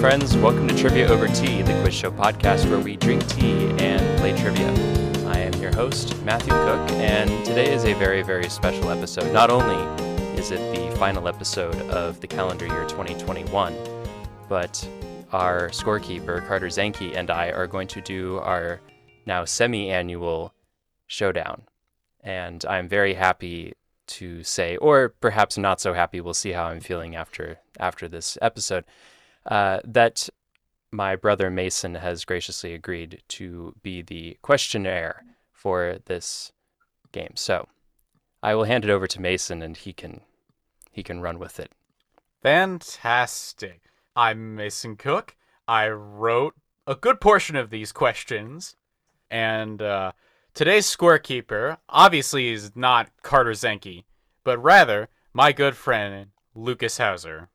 friends. Welcome to Trivia Over Tea, the quiz show podcast where we drink tea and play trivia. I am your host, Matthew Cook, and today is a very, very special episode. Not only is it the final episode of the calendar year 2021, but our scorekeeper, Carter Zenke, and I are going to do our now semi annual showdown. And I'm very happy to say, or perhaps not so happy, we'll see how I'm feeling after after this episode, uh, that my brother Mason has graciously agreed to be the questionnaire for this game. So I will hand it over to Mason, and he can he can run with it. Fantastic. I'm Mason Cook. I wrote a good portion of these questions, and uh, today's scorekeeper obviously is not Carter Zenke, but rather my good friend Lucas Hauser.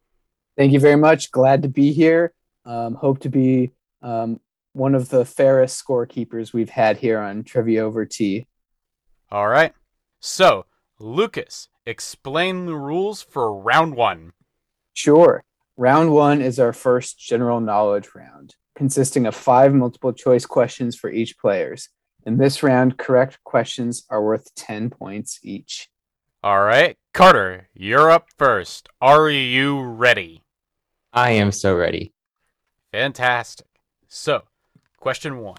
Thank you very much. Glad to be here. Um, hope to be um, one of the fairest scorekeepers we've had here on Trivia Over Tea. All right. So, Lucas, explain the rules for round one. Sure. Round one is our first general knowledge round, consisting of five multiple choice questions for each players. In this round, correct questions are worth 10 points each. All right. Carter, you're up first. Are you ready? I am so ready. Fantastic. So, question one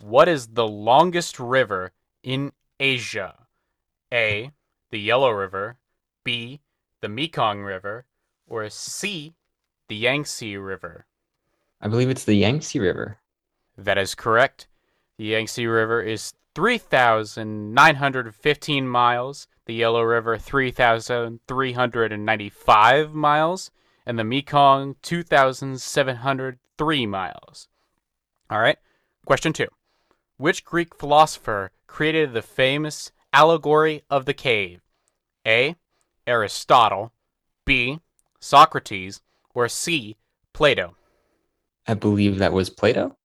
What is the longest river in Asia? A. The Yellow River. B. The Mekong River. Or C. The Yangtze River. I believe it's the Yangtze River. That is correct. The Yangtze River is 3,915 miles, the Yellow River 3,395 miles, and the Mekong 2,703 miles. All right, question two. Which Greek philosopher created the famous allegory of the cave? A. Aristotle, B. Socrates, or C. Plato? I believe that was Plato.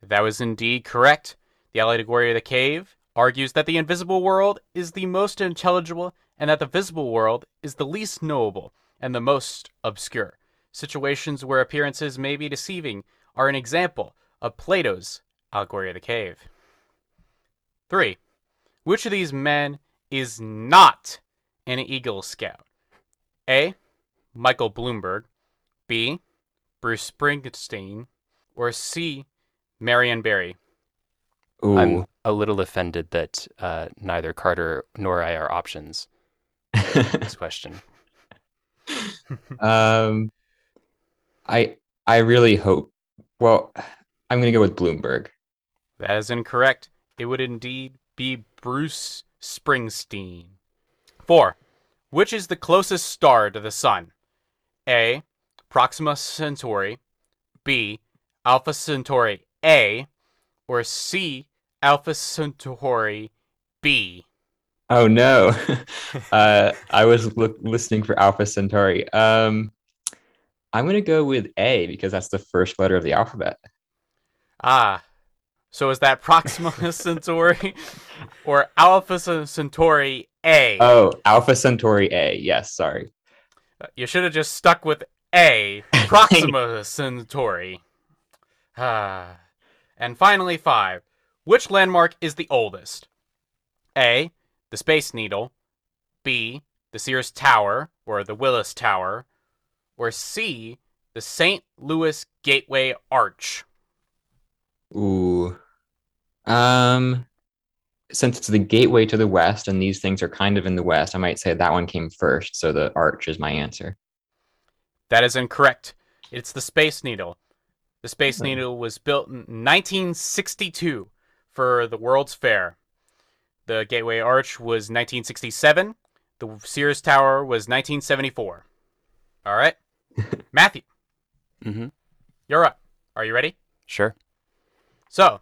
That was indeed correct. The allegory of the cave argues that the invisible world is the most intelligible and that the visible world is the least knowable and the most obscure. Situations where appearances may be deceiving are an example of Plato's allegory of the cave. 3. Which of these men is not an Eagle Scout? A. Michael Bloomberg, B. Bruce Springsteen, or C. Marion Barry? Ooh. I'm a little offended that uh, neither Carter nor I are options in this question. um, I I really hope. Well, I'm gonna go with Bloomberg. That is incorrect. It would indeed be Bruce Springsteen. 4. Which is the closest star to the Sun? A. Proxima Centauri. B. Alpha Centauri A. Or C. Alpha Centauri B. Oh no, uh, I was look, listening for Alpha Centauri. Um, I'm gonna go with A because that's the first letter of the alphabet. Ah. So is that Proxima Centauri or Alpha Centauri A? Oh, Alpha Centauri A. Yes, sorry. You should have just stuck with A, Proxima Centauri. Ah. And finally, five. Which landmark is the oldest? A. The Space Needle. B. The Sears Tower, or the Willis Tower. Or C. The St. Louis Gateway Arch. Ooh. Um, since it's the gateway to the west, and these things are kind of in the west, I might say that one came first. So the arch is my answer. That is incorrect. It's the Space Needle. The Space Oh. Needle was built in 1962 for the World's Fair. The Gateway Arch was 1967. The Sears Tower was 1974. All right. Matthew, hmm you're up. Are you ready? Sure. So,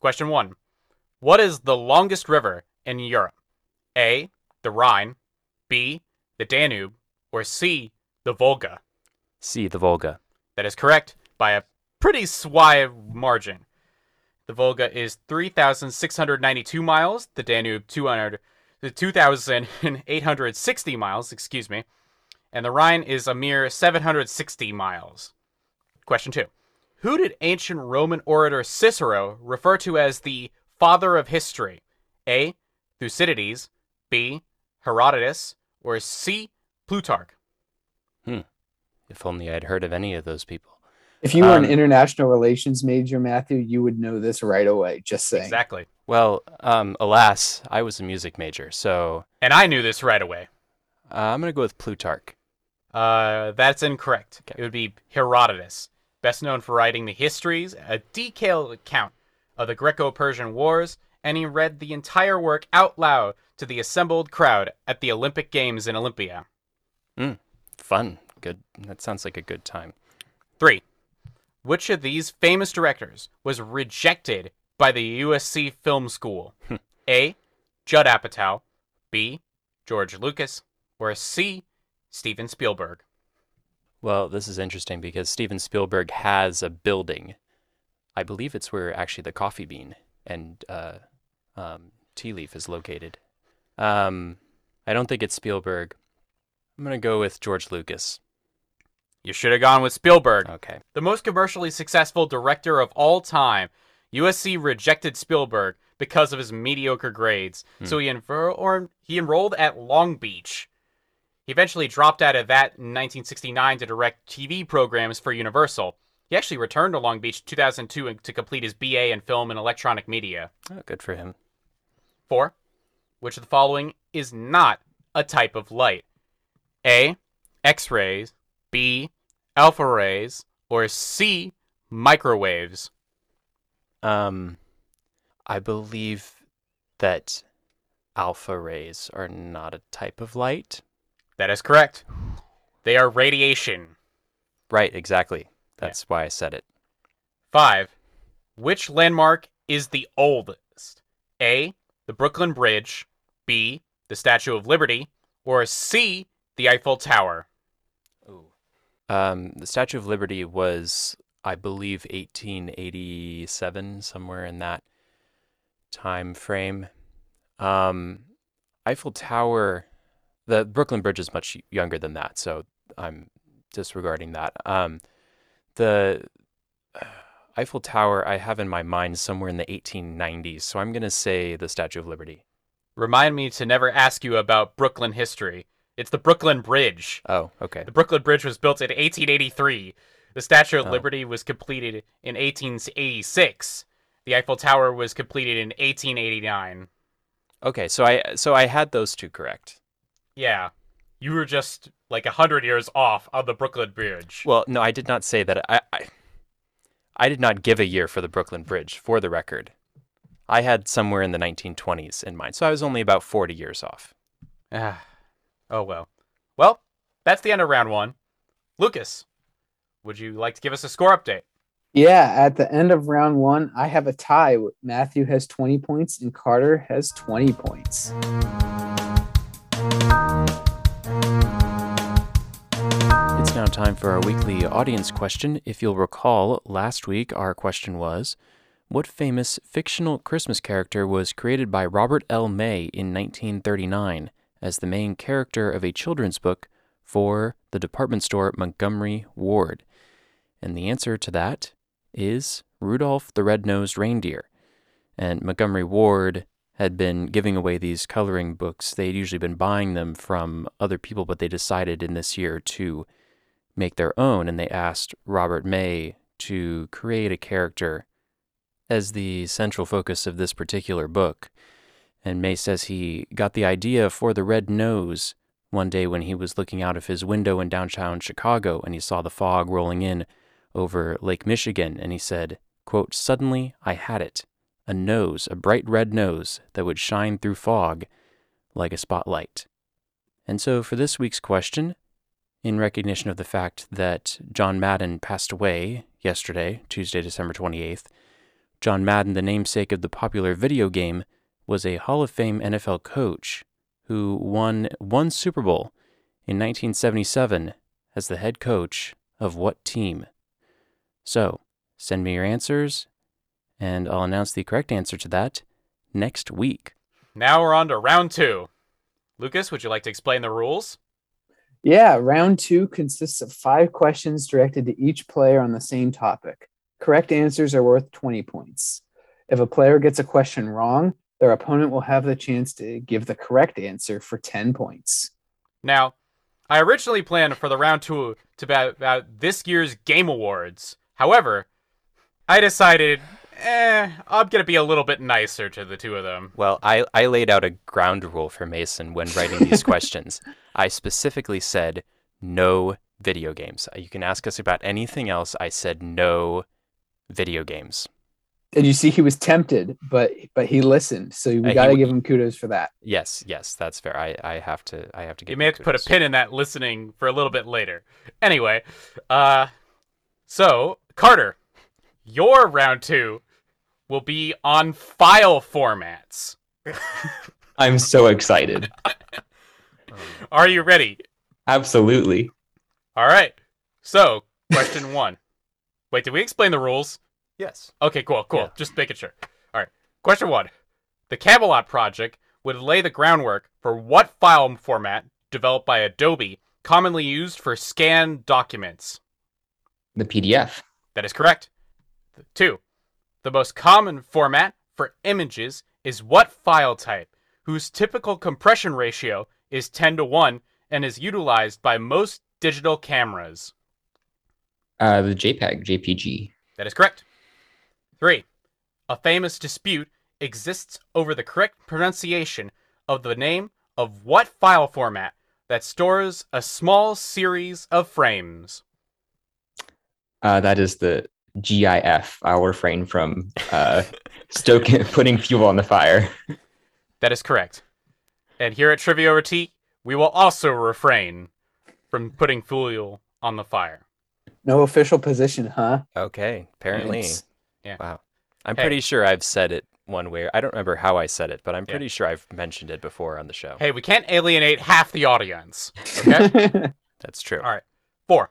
question one What is the longest river in Europe? A. The Rhine. B. The Danube. Or C. The Volga. C, the Volga. That is correct by a pretty wide margin. The Volga is 3,692 miles, the Danube 200, the 2,860 miles, excuse me, and the Rhine is a mere 760 miles. Question two. Who did ancient Roman orator Cicero refer to as the father of history? A. Thucydides, B. Herodotus, or C. Plutarch? Hmm. If only I'd heard of any of those people. If you were Um, an international relations major, Matthew, you would know this right away. Just saying. Exactly. Well, um, alas, I was a music major, so And I knew this right away. uh, I'm gonna go with Plutarch. Uh, that's incorrect. Okay. It would be Herodotus, best known for writing the histories, a detailed account of the Greco-Persian Wars, and he read the entire work out loud to the assembled crowd at the Olympic Games in Olympia. Mm, fun, good. That sounds like a good time. Three. Which of these famous directors was rejected by the USC Film School? A. Judd Apatow, B. George Lucas, or C. Steven Spielberg? Well, this is interesting because Steven Spielberg has a building. I believe it's where actually the coffee bean and uh, um, tea leaf is located. Um, I don't think it's Spielberg. I'm gonna go with George Lucas. You should have gone with Spielberg. Okay. The most commercially successful director of all time, USC rejected Spielberg because of his mediocre grades. Hmm. So he, enro- he enrolled at Long Beach. He eventually dropped out of that in 1969 to direct TV programs for Universal. He actually returned to Long Beach 2002 to complete his BA in film and electronic media. Oh, good for him. Four. Which of the following is not a type of light? A. X rays. B. Alpha rays. Or C. Microwaves. Um, I believe that alpha rays are not a type of light. That is correct. They are radiation. Right, exactly. That's why I said it. Five. Which landmark is the oldest? A. The Brooklyn Bridge. B. The Statue of Liberty. Or C. The Eiffel Tower. Um, the Statue of Liberty was, I believe, 1887, somewhere in that time frame. Um, Eiffel Tower, the Brooklyn Bridge is much younger than that, so I'm disregarding that. Um, the uh, Eiffel Tower I have in my mind somewhere in the 1890s, so I'm gonna say the Statue of Liberty. Remind me to never ask you about Brooklyn history. It's the Brooklyn Bridge. Oh, okay. The Brooklyn Bridge was built in 1883. The Statue of Oh. Liberty was completed in 1886. The Eiffel Tower was completed in 1889. Okay, so I so I had those two correct. Yeah. You were just like a hundred years off on the Brooklyn Bridge. Well, no, I did not say that. I, I, I did not give a year for the Brooklyn Bridge, for the record. I had somewhere in the 1920s in mind, so I was only about 40 years off. Ah. Oh well. Well, that's the end of round one. Lucas, would you like to give us a score update? Yeah, at the end of round one, I have a tie. Matthew has 20 points and Carter has 20 points. It's now time for our weekly audience question. If you'll recall, last week our question was What famous fictional Christmas character was created by Robert L. May in 1939 as the main character of a children's book for the department store Montgomery Ward? And the answer to that is Rudolph the Red-Nosed Reindeer. And Montgomery Ward had been giving away these coloring books. They'd usually been buying them from other people, but they decided in this year to make their own, and they asked Robert May to create a character as the central focus of this particular book. And May says he got the idea for the red nose one day when he was looking out of his window in downtown Chicago and he saw the fog rolling in over Lake Michigan, and he said, quote, Suddenly I had it. A nose, a bright red nose that would shine through fog like a spotlight. And so for this week's question, in recognition of the fact that John Madden passed away yesterday, Tuesday, December 28th, John Madden, the namesake of the popular video game, was a Hall of Fame NFL coach who won one Super Bowl in 1977 as the head coach of what team? So, send me your answers, and I'll announce the correct answer to that next week. Now we're on to round two. Lucas, would you like to explain the rules? Yeah, round two consists of five questions directed to each player on the same topic. Correct answers are worth 20 points. If a player gets a question wrong, their opponent will have the chance to give the correct answer for 10 points. Now, I originally planned for the round two to be about this year's Game Awards. However, I decided, eh, I'm gonna be a little bit nicer to the two of them. Well, I, I laid out a ground rule for Mason when writing these questions. I specifically said no video games. You can ask us about anything else. I said no video games. And you see, he was tempted, but but he listened. So we Uh, got to give him kudos for that. Yes, yes, that's fair. I, I have to I have to give You may have to put a pin in that listening for a little bit later. Anyway, uh, so Carter, your round two will be on file formats. I'm so excited. Are you ready? Absolutely. All right. So, question one. Wait, did we explain the rules? Yes. Okay, cool, cool. Yeah. Just making sure. All right. Question one. The Camelot project would lay the groundwork for what file format developed by Adobe commonly used for scanned documents? The PDF. That is correct. Two. The most common format for images is what file type, whose typical compression ratio is 10 to 1 and is utilized by most digital cameras? Uh, the JPEG, JPG. That is correct. Three, a famous dispute exists over the correct pronunciation of the name of what file format that stores a small series of frames. Uh, that is the GIF. I'll refrain from uh, stoking, putting fuel on the fire. That is correct. And here at Trivia Over Tea, we will also refrain from putting fuel on the fire. No official position, huh? Okay. Apparently. It's- Yeah. Wow. I'm Hey. pretty sure I've said it one way. I don't remember how I said it, but I'm Yeah. pretty sure I've mentioned it before on the show. Hey, we can't alienate half the audience. Okay? That's true. All right. Four.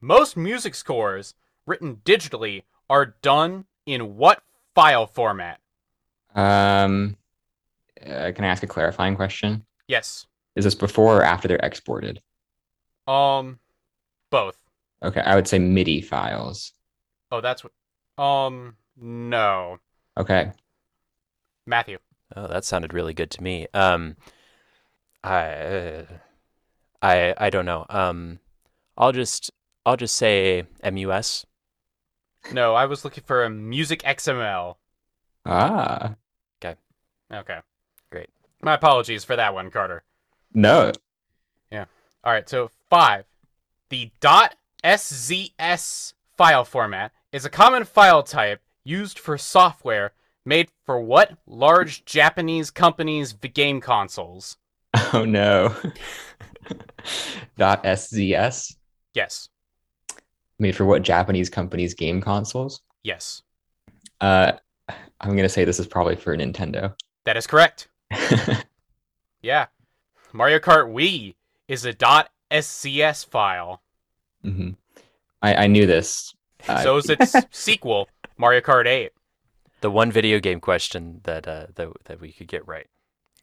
Most music scores written digitally are done in what file format? Um, uh, can I ask a clarifying question? Yes. Is this before or after they're exported? Um, both. Okay, I would say MIDI files. Oh, that's what. Um, no. Okay. Matthew. Oh, that sounded really good to me. Um, I, uh, I, I don't know. Um, I'll just, I'll just say MUS. No, I was looking for a music XML. Ah, Okay. Okay. Great. My apologies for that one, Carter. no. Yeah. All right, so five. The dot S Z S file format is a common file type used for software made for what large Japanese companies' game consoles? Oh no. Dot SZS Yes. made for what Japanese companies game consoles? Yes. Uh, I'm gonna say this is probably for Nintendo. That is correct. Yeah. Mario Kart Wii is a .szs file. hmm I, I knew this. Uh, so is its sequel, Mario Kart 8. The one video game question that, uh, that, that we could get right.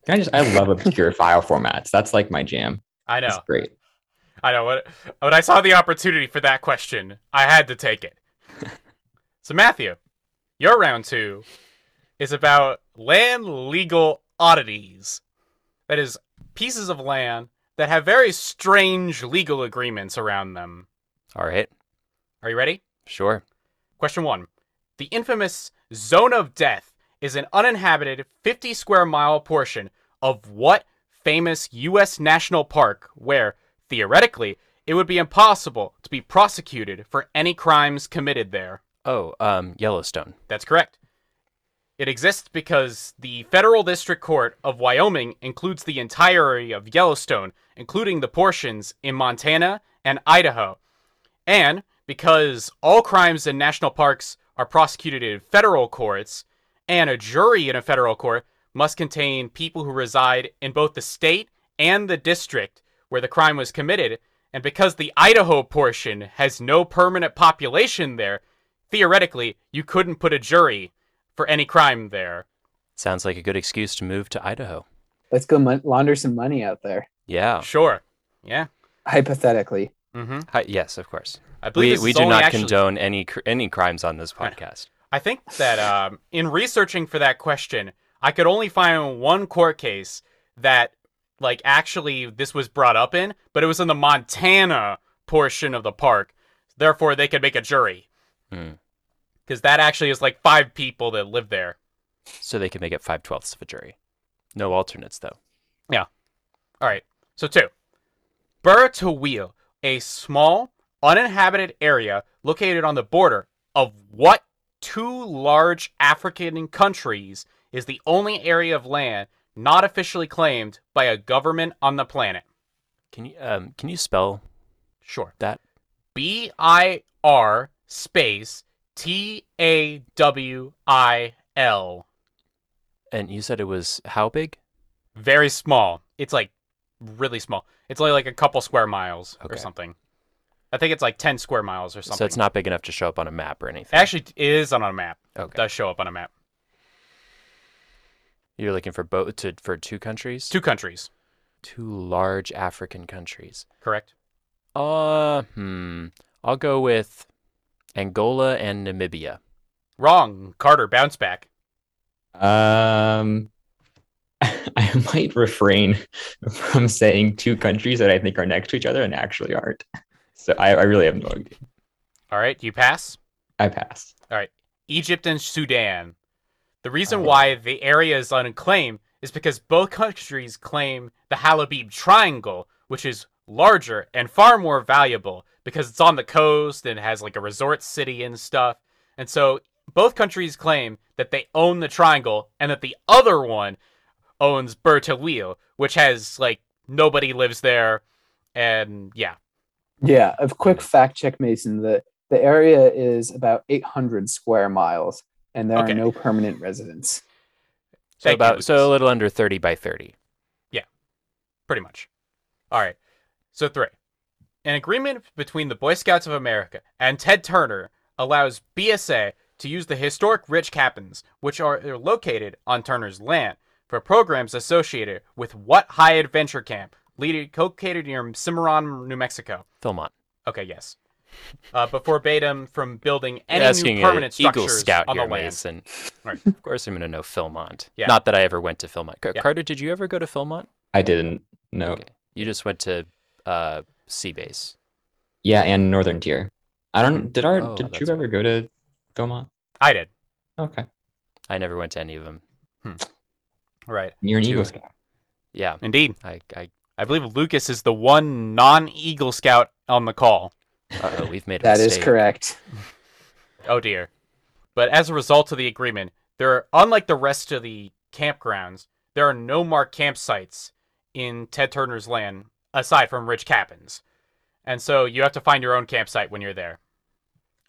Can I just I love obscure file formats. That's like my jam. I It's know. great. I know. When, when I saw the opportunity for that question, I had to take it. so, Matthew, your round two is about land legal oddities. That is, pieces of land that have very strange legal agreements around them. All right. Are you ready? Sure. Question one The infamous Zone of Death is an uninhabited 50 square mile portion of what famous U.S. national park where, theoretically, it would be impossible to be prosecuted for any crimes committed there? Oh, um, Yellowstone. That's correct. It exists because the Federal District Court of Wyoming includes the entirety of Yellowstone, including the portions in Montana and Idaho. And because all crimes in national parks are prosecuted in federal courts, and a jury in a federal court must contain people who reside in both the state and the district where the crime was committed, and because the Idaho portion has no permanent population there, theoretically, you couldn't put a jury for any crime there. Sounds like a good excuse to move to Idaho. Let's go mon- launder some money out there. Yeah. Sure. Yeah. Hypothetically, Mm-hmm. Hi, yes, of course. I believe We we do not actually- condone any any crimes on this podcast. I think that um, in researching for that question, I could only find one court case that, like, actually this was brought up in, but it was in the Montana portion of the park. Therefore, they could make a jury Hmm. because that actually is like five people that live there. So they could make it five twelfths of a jury. No alternates though. Yeah. All right, so two. Bir Tawil, a small, uninhabited area located on the border of what two large African countries is the only area of land not officially claimed by a government on the planet? Can you um can you spell Sure. that? B I R space T A W I L. And you said it was how big? Very small. It's like really small. It's only like a couple square miles or Okay. something. I think it's like 10 square miles or something. So it's not big enough to show up on a map or anything. Actually, it is on a map. okay. Does show up on a map. You're looking for both to for two countries? Two countries, Two large African countries. correct? Uh, hmm. I'll go with Angola and Namibia. Wrong. Carter, bounce back. Um, I might refrain from saying two countries that I think are next to each other and actually aren't. So I, I really have no idea. All right, you pass? I pass. All right. Egypt and Sudan. The reason Oh. why the area is unclaimed is because both countries claim the Halaib Triangle, which is larger and far more valuable because it's on the coast and has like a resort city and stuff. And so both countries claim that they own the triangle and that the other one owns Bir Tawil, which has like nobody lives there. And yeah, yeah. A quick fact check, Mason. The the area is about 800 square miles, and there Okay. are no permanent residents. So Thank you, about so a little under 30 by 30. Yeah, pretty much. All right. So, three. An agreement between the Boy Scouts of America and Ted Turner allows BSA to use the historic rich cabins, which are are located on Turner's land, for programs associated with what high adventure camp leading, located near Cimarron, New Mexico. Philmont. Okay, yes. Uh, but forbade him from building You're any asking new permanent a Eagle structures Scout on here, the land. Mason. Right. Of course I'm going to know Philmont. Yeah. Not that I ever went to Philmont. Car- Yeah. Carter, did you ever go to Philmont? I didn't No. Okay. You just went to uh Sea Base. Yeah, and Northern Tier. I don't. Did our Oh, did that's you ever go to Philmont? I did. Okay, I never went to any of them. Right. you're an Two. Eagle Scout. Yeah. Indeed. I I I believe Lucas is the one non Eagle Scout on the call. uh we've made a That is mistake. correct. Oh dear. But as a result of the agreement, there are, unlike the rest of the campgrounds, there are no marked campsites in Ted Turner's land aside from rich cabins. And so you have to find your own campsite when you're there.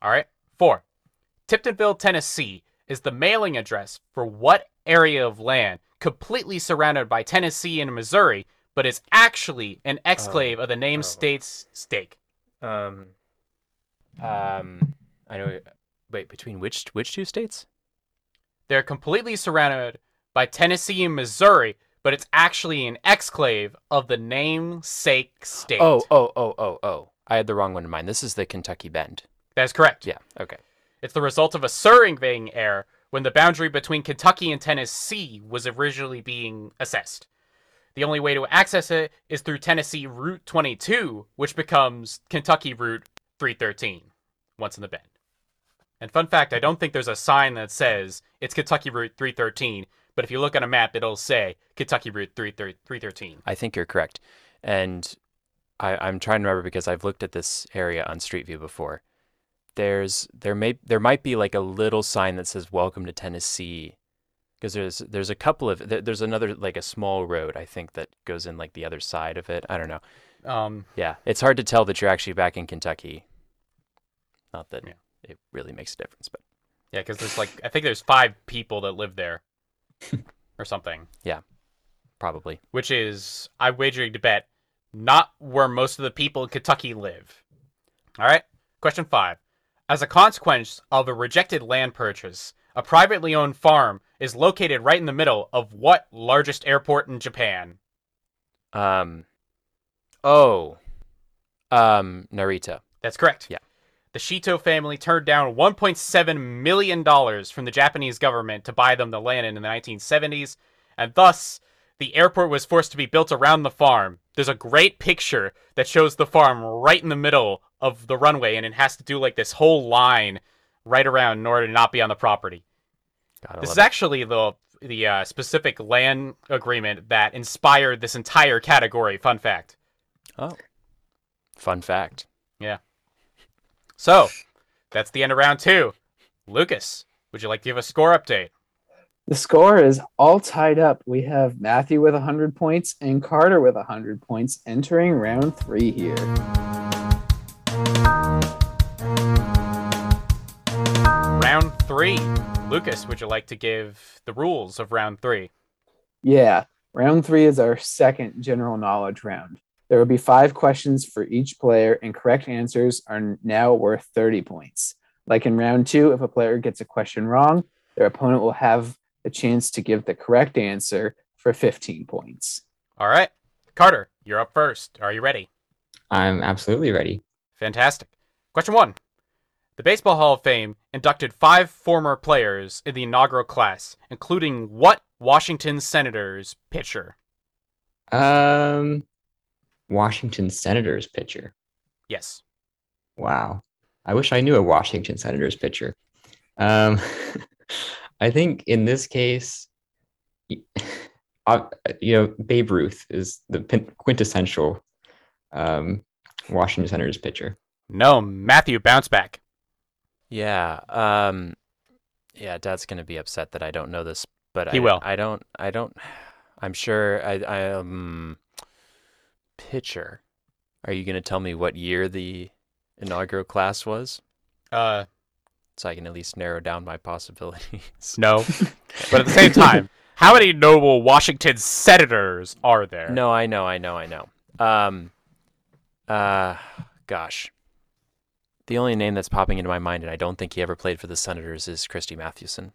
All right? 4. Tiptonville, Tennessee is the mailing address for what area of land completely surrounded by Tennessee and Missouri, but is actually an exclave of the name oh. state's stake. Um um I know wait, between which which two states? They're completely surrounded by Tennessee and Missouri, but it's actually an exclave of the namesake state. Oh, oh, oh, oh, oh. I had the wrong one in mind. This is the Kentucky Bend. that's correct. Yeah. Okay. It's the result of a surveying error when the boundary between Kentucky and Tennessee was originally being assessed. The only way to access it is through Tennessee Route 22, which becomes Kentucky Route 313 once in the bend. And fun fact, I don't think there's a sign that says it's Kentucky Route 313, but if you look on a map, it'll say Kentucky Route 33 313. I think you're correct. And I, I'm trying to remember because I've looked at this area on Street View before. There's there may there might be like a little sign that says "Welcome to Tennessee," because there's there's a couple of there- there's another like a small road I think that goes in like the other side of it. I don't know. Um, Yeah, it's hard to tell that you're actually back in Kentucky. Not that Yeah. it really makes a difference, but yeah, because there's like, I think there's five people that live there or something. Yeah, probably. which is I'm wagering to bet not where most of the people in Kentucky live. All right. Question five. As a consequence of a rejected land purchase, a privately owned farm is located right in the middle of what largest airport in Japan? Um. Oh, Um, Narita. That's correct. Yeah. The Shito family turned down $1.7 million from the Japanese government to buy them the land in the 1970s, and thus the airport was forced to be built around the farm. There's a great picture that shows the farm right in the middle of the runway, and it has to do like this whole line right around in order to not be on the property. God, I This love is actually the the uh, specific land agreement that inspired this entire category. Fun fact. Oh, fun fact. Yeah. So, that's the end of round two. Lucas, would you like to give a score update? The score is all tied up. We have Matthew with 100 points and Carter with 100 points entering round three here. Three. Lucas, would you like to give the rules of round three? Yeah, round three is our second general knowledge round. There will be five questions for each player, and correct answers are now worth 30 points. Like in round two, if a player gets a question wrong, their opponent will have a chance to give the correct answer for 15 points. All right. Carter, you're up first. Are you ready? I'm absolutely ready. Fantastic. Question one. The Baseball Hall of Fame inducted five former players in the inaugural class, including what Washington Senators pitcher? Um, Washington Senators pitcher. Yes. Wow. I wish I knew a Washington Senators pitcher. Um, I think in this case, you know, Babe Ruth is the quintessential um, Washington Senators pitcher. No, Matthew bounce back. Yeah. Um, yeah. Dad's gonna be upset that I don't know this, but He I, will. I don't. I don't. I'm sure. I. I um. Pitcher. Are you gonna tell me what year the inaugural class was, Uh, so I can at least narrow down my possibilities? no. but at the same time, how many noble Washington Senators are there? No, I know, I know, I know. Um, uh, gosh, the only name that's popping into my mind, and I don't think he ever played for the Senators, is Christy Mathewson.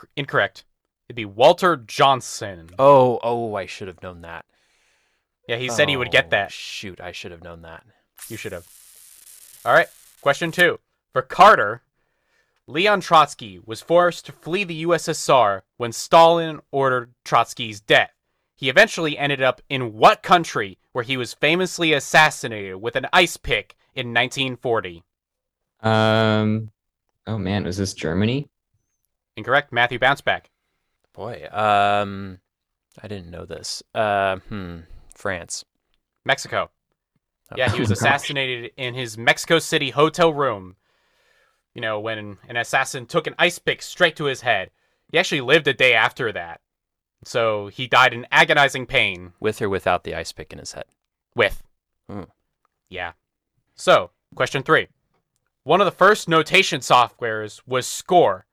C- Incorrect. It'd be Walter Johnson. Oh, oh, I should have known that. Yeah, he said he would get Oh, that. Shoot, I should have known that. You should have. All right. Question two. For Carter, Leon Trotsky was forced to flee the USSR when Stalin ordered Trotsky's death. He eventually ended up in what country where he was famously assassinated with an ice pick in 1940? Um, oh man, was this Germany? Incorrect. Matthew bounce back. Boy, um, I didn't know this. Uh, hmm, France. Mexico. Oh, Yeah, he was Oh, assassinated in his Mexico City hotel room. You know, when an assassin took an ice pick straight to his head. He actually lived a day after that. So he died in agonizing pain with or without the ice pick in his head. with. Hmm. Yeah. So, question three. One of the first notation softwares was Score,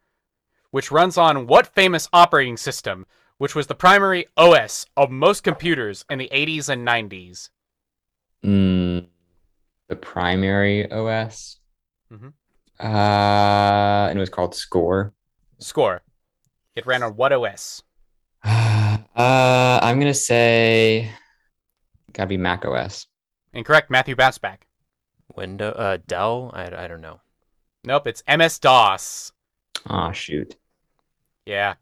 which runs on what famous operating system, which was the primary OS of most computers in the 80s and 90s? Mm, the primary OS. Mhm. Uh, and it was called Score. Score. It ran on what OS? Uh, I'm gonna say, gotta be Mac OS. Incorrect. Matthew bounce back. Window, uh, Dell. I, I don't know. Nope, it's MS DOS. Oh shoot. Yeah.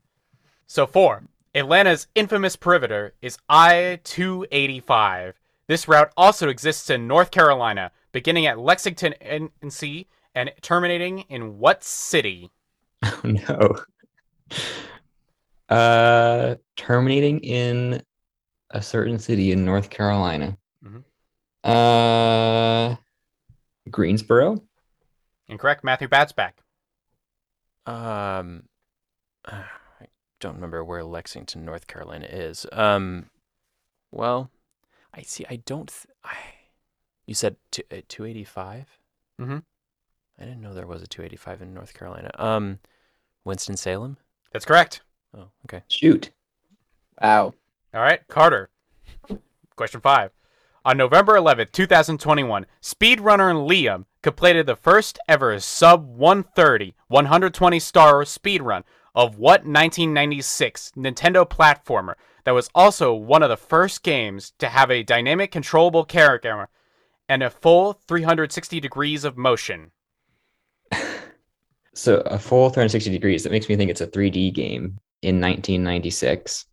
So four. Atlanta's infamous perimeter is I-285. This route also exists in North Carolina, beginning at Lexington, NC, and terminating in what city? Oh no. Uh, terminating in a certain city in North Carolina. Mhm. Uh, Greensboro. Incorrect. Matthew Batsback. Um, I don't remember where Lexington, North Carolina is. Um, well, I see. I don't. Th- I, you said two uh, two eighty five. Mhm. I didn't know there was a two eighty five in North Carolina. Um, Winston Salem. That's correct. Oh, okay. Shoot. Wow. All right, Carter. Question five. On November 11th, 2021, speedrunner Liam completed the first ever sub 130 120 star speedrun of what 1996 Nintendo platformer that was also one of the first games to have a dynamic controllable character and a full 360 degrees of motion. So a full 360 degrees. That makes me think it's a 3D game in 1996.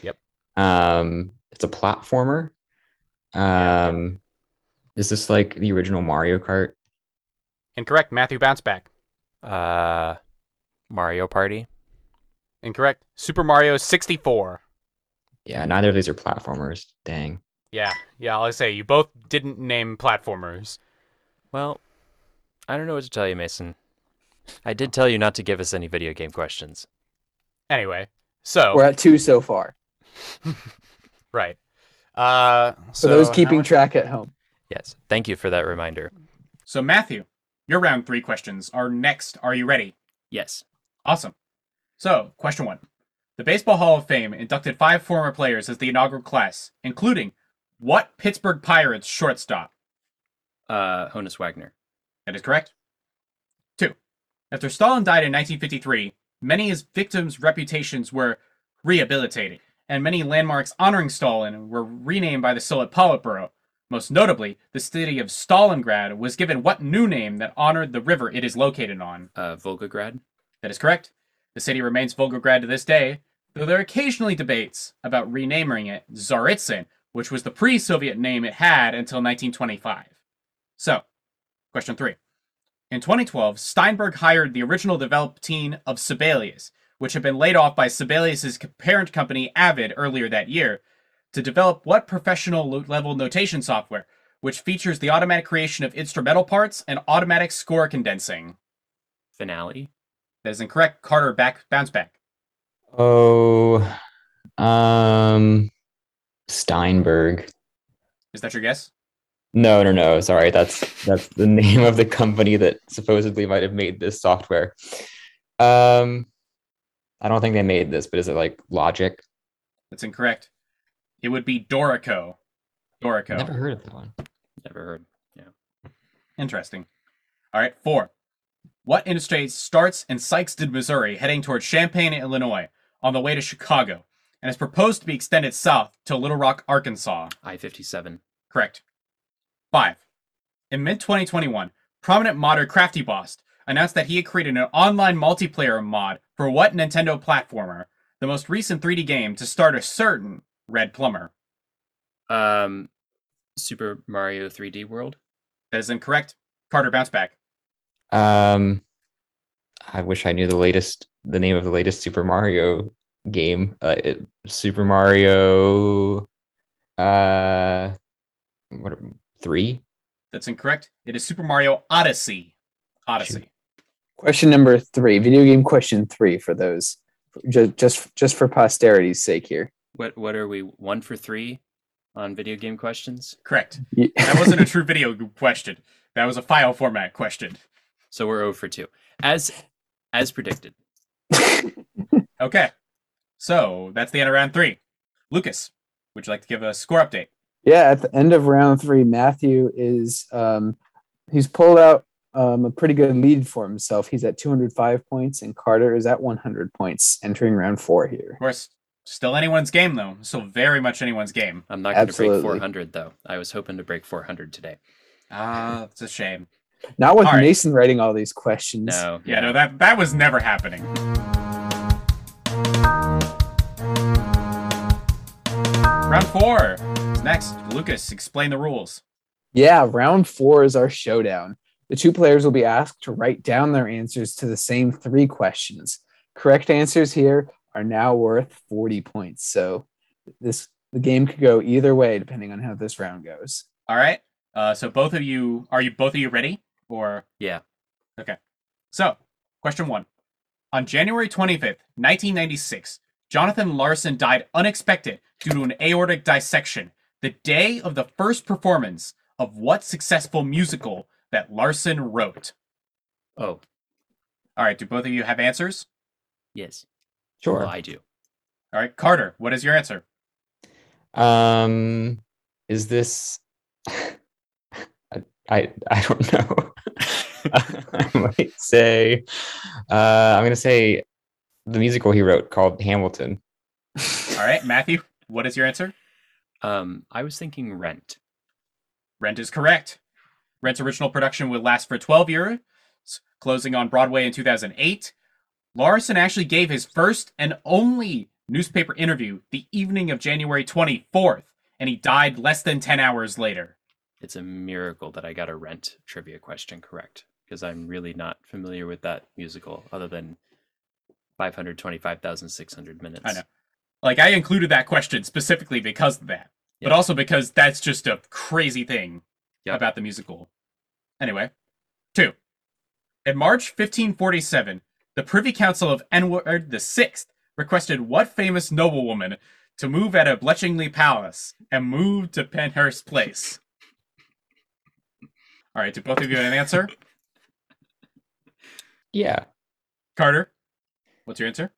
Yep. Um, it's a platformer. Um, is this like the original Mario Kart? Incorrect. Matthew bounce back. Uh, Mario Party. Incorrect. Super Mario 64. Yeah, neither of these are platformers. Dang. Yeah, yeah, I'll say you both didn't name platformers. Well, I don't know what to tell you, Mason. I did tell you not to give us any video game questions. Anyway, so We're at two so far. right. Uh, For those keeping track at home. Yes, thank you for that reminder. So, Matthew, your round three questions are next. Are you ready? Yes. Awesome. So, question one The Baseball Hall of Fame inducted five former players as the inaugural class, including what Pittsburgh Pirates shortstop? Uh, Honus Wagner. That is correct. Two. After Stalin died in 1953, many of his victims' reputations were rehabilitated, and many landmarks honoring Stalin were renamed by the Soviet Politburo. Most notably, the city of Stalingrad was given what new name that honored the river it is located on? Uh, Volgograd. That is correct. The city remains Volgograd to this day, though there are occasionally debates about renaming it Tsaritsyn, which was the pre Soviet name it had until 1925. So, question three. In 2012, Steinberg hired the original development team of Sibelius, which had been laid off by Sibelius's parent company Avid earlier that year, to develop what professional level notation software, which features the automatic creation of instrumental parts and automatic score condensing. Finale. That is incorrect. Carter back bounce back. Oh, um, Steinberg. Is that your guess? No, no, no. Sorry, that's that's the name of the company that supposedly might have made this software. Um, I don't think they made this, but is it like Logic? That's incorrect. It would be Dorico. Dorico. Never heard of that one. Never heard. Yeah. Interesting. All right, four. What interstate starts in Sikeston, Missouri, heading toward Champaign, Illinois, on the way to Chicago, and is proposed to be extended south to Little Rock, Arkansas? I 57. Correct. Five. In mid 2021, prominent modern Crafty Boss announced that he had created an online multiplayer mod for what Nintendo platformer, the most recent 3D game to start a certain Red Plumber. Um, Super Mario 3D World. That is incorrect. Carter, bounce back. Um, I wish I knew the latest, the name of the latest Super Mario game. Uh, it, Super Mario, uh, what three? That's incorrect. It is Super Mario Odyssey. Odyssey. Question number three, video game question three for those, just just just for posterity's sake here. What What are we? One for three on video game questions. Correct. Ye- That wasn't a true video question. That was a file format question. So we're 0 for two, as as predicted. Okay. So that's the end of round three. Lucas, would you like to give a score update? Yeah, at the end of round three, Matthew is um, he's pulled out um, a pretty good lead for himself. He's at 205 points, and Carter is at 100 points, entering round four here. Of course, still anyone's game though. Still very much anyone's game. I'm not going to break 400 though. I was hoping to break 400 today. Ah, it's a shame. Not with All right. Mason writing all these questions. No. Yeah, no, that that was never happening. Round four is next. Lucas, explain the rules. Yeah, round four is our showdown. The two players will be asked to write down their answers to the same three questions. Correct answers here are now worth 40 points. So this the game could go either way depending on how this round goes. All right. Uh, so both of you, are you both of you ready? Or Yeah. Okay. So, question one. On January 25th, 1996, Jonathan Larson died unexpected due to an aortic dissection. The day of the first performance of what successful musical that Larson wrote? Oh, All right. Do both of you have answers? yes. Sure. Well, I do. All right, Carter. What is your answer? Um, is this? I I, I don't know. I might say, uh, I'm gonna say the musical he wrote called Hamilton. All right, Matthew. What is your answer? Um, I was thinking Rent. Rent is correct. Rent's original production would last for 12 years, closing on Broadway in 2008. Larson actually gave his first and only newspaper interview the evening of January 24th, and he died less than 10 hours later. It's a miracle that I got a Rent trivia question correct because I'm really not familiar with that musical other than 525,600 minutes. I know. Like, I included that question specifically because of that, but also because that's just a crazy thing Yep. about the musical. Anyway, two. In March 1547, the Privy Council of Edward VI requested what famous noblewoman to move out of Bletchingley Palace and move to Penshurst Place? All right, do both of you have an answer? Yeah. Carter, what's your answer?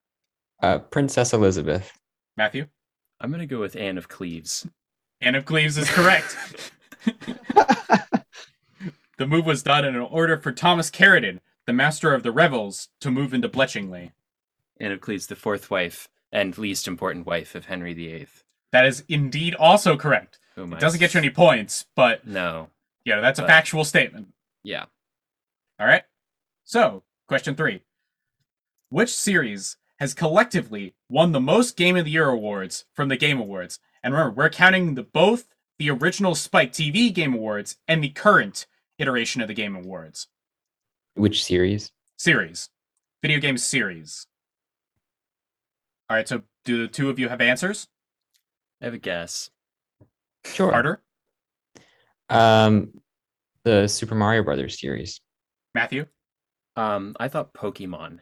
Uh, Princess Elizabeth. Matthew? I'm going to go with Anne of Cleves. Anne of Cleves is correct. the move was done in an order for Thomas Cawarden, the master of the revels, to move into Bletchingley. Anne of Cleves, the fourth wife and least important wife of Henry VIII. That is indeed also correct. Oh. It doesn't get you any points, but No. yeah, that's a factual statement. Yeah. All right. So, question three Which series has collectively won the most Game of the Year awards from the Game Awards? And remember, we're counting the both the original Spike TV Game Awards and the current iteration of the Game Awards Which series? series, video game series. All right. So, do the two of you have answers? I have a guess. Sure. Carter, Um, the Super Mario Brothers series. Matthew, Um, I thought Pokemon.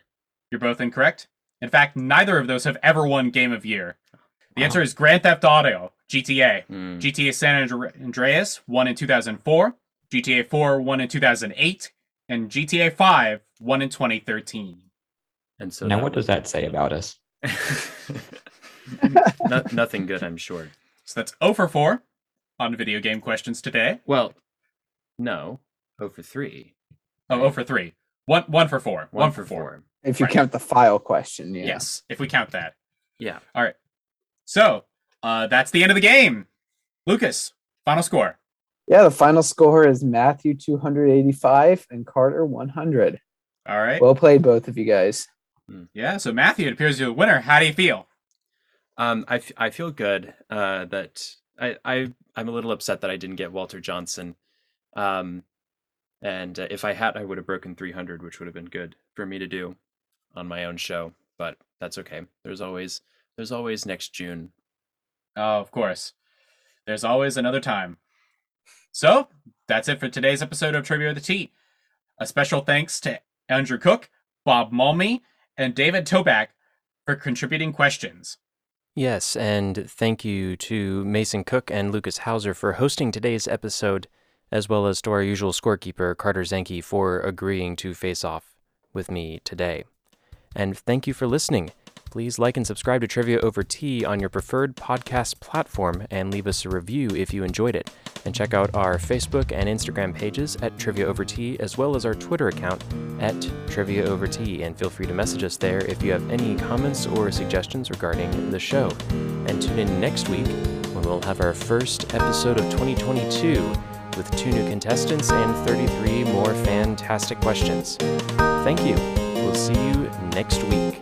you're both incorrect. In fact, neither of those have ever won Game of Year. The Wow. answer is Grand Theft Auto, GTA. Hmm. GTA San Andreas won in 2004, GTA 4 won in 2008, and GTA 5 won in 2013. And so now, that what does that say about us? no, nothing good, I'm sure. So that's 0 for 4 on video game questions today. Well, no. Oh for three. Oh, 0 for 3. 1, one for 4. 1, for 4. if you Right. count the file question, yeah. Yes, if we count that. Yeah. All right. So, uh, that's the end of the game. Lucas, final score. Yeah, the final score is Matthew 285 and Carter 100. All right. Well played, both of you guys. yeah, so Matthew, it appears you're the winner. How do you feel? Um, I, f- I feel good uh, that I, I I'm a little upset that I didn't get Walter Johnson. Um, and uh, if I had, I would have broken 300, which would have been good for me to do on my own show. But that's okay. There's always there's always next June. Oh, of course. There's always another time. So, that's it for today's episode of Trivia Over Tea. A special thanks to Andrew Cook, Bob Mulmy, and David Toback for contributing questions. Yes, and thank you to Mason Cook and Lucas Hauser for hosting today's episode, as well as to our usual scorekeeper, Carter Zenke, for agreeing to face off with me today. And thank you for listening. Please like and subscribe to Trivia Over Tea on your preferred podcast platform and leave us a review if you enjoyed it. And check out our Facebook and Instagram pages at Trivia Over Tea, as well as our Twitter account at Trivia Over Tea. And feel free to message us there if you have any comments or suggestions regarding the show. And tune in next week when we'll have our first episode of 2022 with two new contestants and 33 more fantastic questions. Thank you. We'll see you next week.